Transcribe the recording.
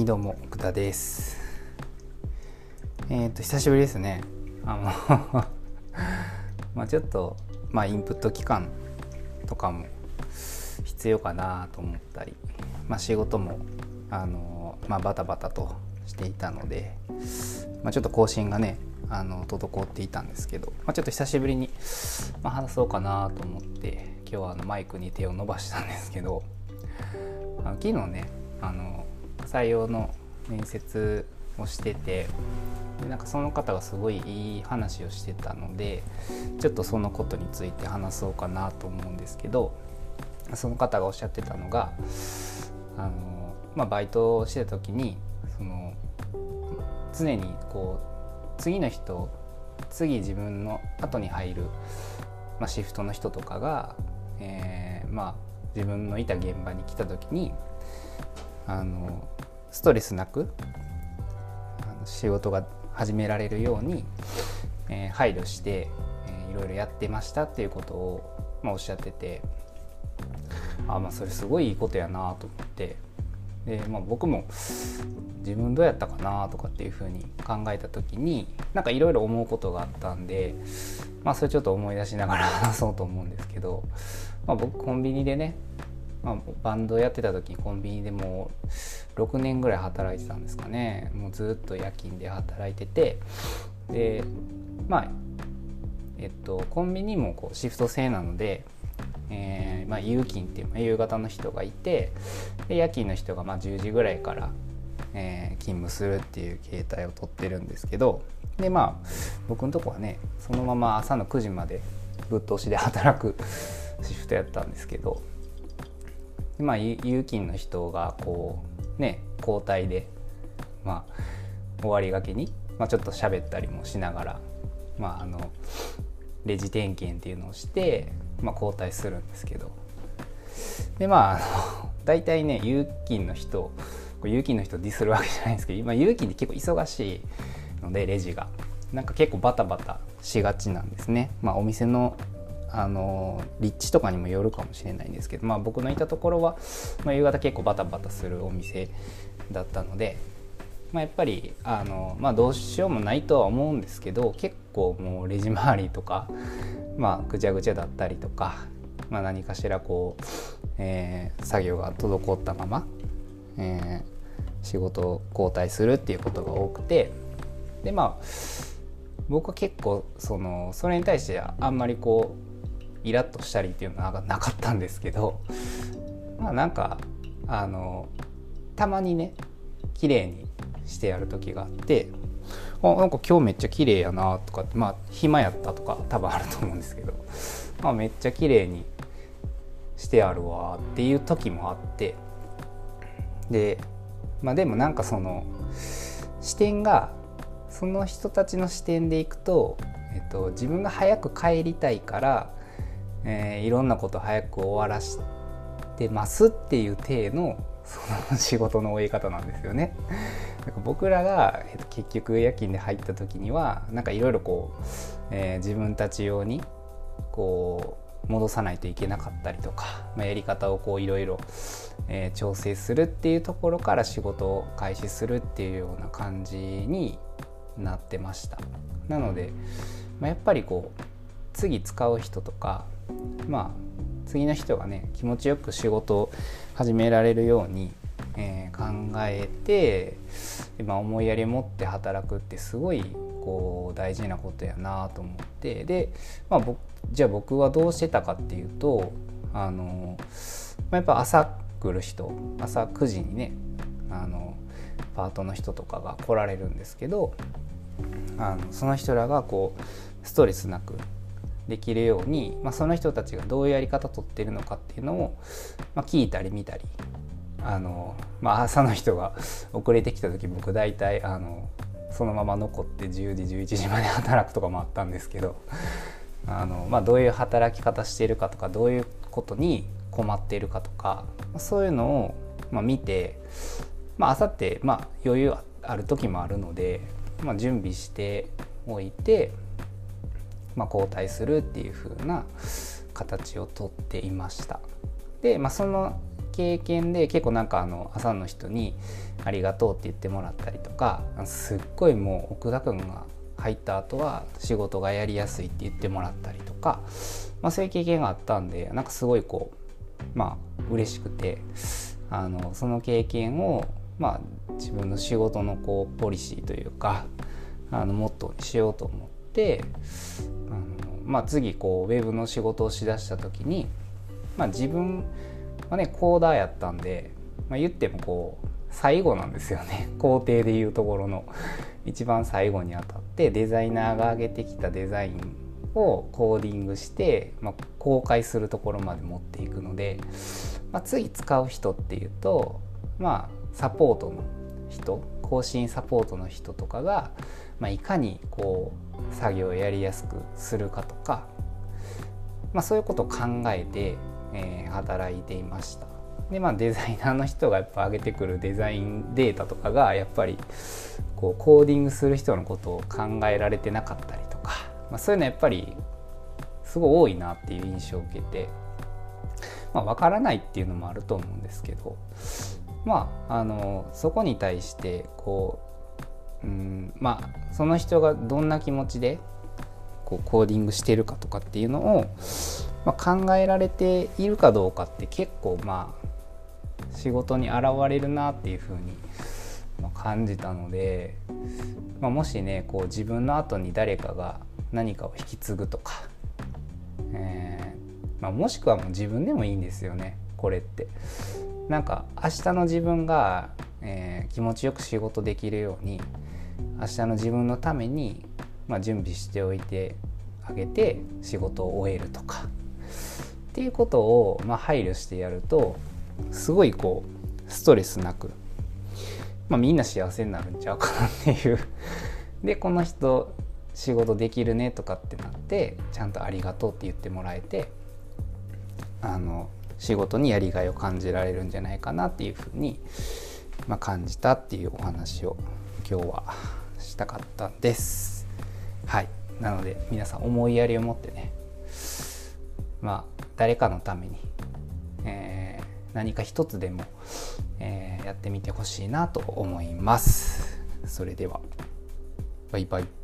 はいどうも奥田です。えっ、ー、と久しぶりですね。あの まあちょっとまあインプット期間とかも必要かなと思ったりまあ仕事もあのまあバタバタとしていたのでまあちょっと更新がねあの滞っていたんですけど、まあ、ちょっと久しぶりに、まあ、話そうかなと思って今日はあのマイクに手を伸ばしたんですけどあの昨日ねあの採用の面接をしててでなんかその方がすごいいい話をしてたのでちょっとそのことについて話そうかなと思うんですけどその方がおっしゃってたのがあの、まあ、バイトをしてた時にその常にこう次の人次自分の後に入る、まあ、シフトの人とかが、えー、まあ自分のいた現場に来た時にあのストレスなく仕事が始められるように、えー、配慮して、えー、いろいろやってましたっていうことを、まあ、おっしゃっててあまあそれすごいいいことやなと思ってで、まあ、僕も自分どうやったかなとかっていうふうに考えた時になんかいろいろ思うことがあったんで、まあ、それちょっと思い出しながら話そうと思うんですけど、まあ、僕コンビニでねまあ、バンドやってた時コンビニでもう6年ぐらい働いてたんですかね。もうずっと夜勤で働いてて。でまあえっとコンビニもこうシフト制なので、えーまあ、夕勤っていう、まあ、夕方の人がいてで夜勤の人がまあ10時ぐらいから、えー、勤務するっていう形態をとってるんですけどでまあ僕のとこはねそのまま朝の9時までぶっ通しで働くシフトやったんですけどでまあ有勤の人がこうね交代でまあ終わりがけに、まあ、ちょっと喋ったりもしながらまああのレジ点検っていうのをして、まあ、交代するんですけどでまああの 大体ね有勤の人有勤の人ディスるわけじゃないんですけど今有勤って結構忙しいのでレジがなんか結構バタバタしがちなんですね。まあ、お店のあの立地とかにもよるかもしれないんですけど、まあ、僕のいたところは、まあ、夕方結構バタバタするお店だったので、まあ、やっぱりあの、まあ、どうしようもないとは思うんですけど結構もうレジ回りとか、まあ、ぐちゃぐちゃだったりとか、まあ、何かしらこう、えー、作業が滞ったまま、えー、仕事を交代するっていうことが多くてでまあ僕は結構そのそれに対してあんまりこうイラッとしたりっていうのはなかったんですけどまあなんかあのたまにね綺麗にしてやる時があってあなんか今日めっちゃ綺麗やなとかまあ暇やったとか多分あると思うんですけど、まあ、めっちゃ綺麗にしてあるわっていう時もあってでまあでもなんかその視点がその人たちの視点でいくと、えっと、自分が早く帰りたいからえー、いろんなこと早く終わらしてますっていう体のその仕事の終え方なんですよね。なんか僕らが、えー、結局夜勤で入った時にはなんかいろいろこう、えー、自分たち用にこう戻さないといけなかったりとか、まあ、やり方をこういろいろ調整するっていうところから仕事を開始するっていうような感じになってました。なので、まあ、やっぱりこう次使う人とかまあ次の人がね気持ちよく仕事を始められるように、えー、考えて、まあ、思いやり持って働くってすごいこう大事なことやなと思ってで、まあ、じゃあ僕はどうしてたかっていうとあの、まあ、やっぱ朝来る人朝9時にねあのパートの人とかが来られるんですけどあのその人らがこうストレスなくできるように、まあ、その人たちがどういうやり方とってるのかっていうのを、まあ、聞いたり見たりあの、まあ、朝の人が遅れてきた時僕大体あのそのまま残って10時11時まで働くとかもあったんですけどあの、まあ、どういう働き方してるかとかどういうことに困っているかとかそういうのを、まあ、見て、まあ、朝って、余裕ある時もあるので、まあ、準備しておいてまあ、交代するっていう風な形をとっていました。で、まあ、その経験で結構なんかあの朝の人に「ありがとう」って言ってもらったりとかすっごいもう奥田君が入った後は仕事がやりやすいって言ってもらったりとか、まあ、そういう経験があったんでなんかすごいこうまあ嬉しくてあのその経験をまあ自分の仕事のこうポリシーというかあのモットーにしようと思ってあの、まあ、次こうウェブの仕事をしだした時に、まあ、自分はねコーダーやったんで、まあ、言ってもこう最後なんですよね。工程でいうところの。一番最後にあたってデザイナーが上げてきたデザインをコーディングして、まあ、公開するところまで持っていくので、まあ、次使う人っていうとまあサポートの人更新サポートの人とかが、まあ、いかにこう作業をやりやすくするかとか、まあ、そういうことを考えて、えー、働いていました。でまあデザイナーの人がやっぱ上げてくるデザインデータとかがやっぱりこうコーディングする人のことを考えられてなかったりとか、まあ、そういうのやっぱりすごい多いなっていう印象を受けて、まあ、分からないっていうのもあると思うんですけどまああのそこに対してこう、うん、まあその人がどんな気持ちでこうコーディングしてるかとかっていうのを、まあ、考えられているかどうかって結構まあ仕事に現れるなっていうふうに感じたので、まあ、もしねこう自分の後に誰かが何かを引き継ぐとか、えー、まあ、もしくはもう自分でもいいんですよねこれって。なんか明日の自分が、えー、気持ちよく仕事できるように明日の自分のために、まあ、準備しておいてあげて仕事を終えるとかっていうことを、まあ、配慮してやるとすごいこうストレスなくまあ、みんな幸せになるんちゃうかなっていう。でこの人仕事できるねとかってなってちゃんとありがとうって言ってもらえてあの仕事にやりがいを感じられるんじゃないかなっていうふうに、まあ、感じたっていうお話を今日はしたかったんです。はいなので皆さん思いやりを持ってねまあ誰かのために、えー、何か一つでもえー、やってみてほしいなと思います。それではバイバイ。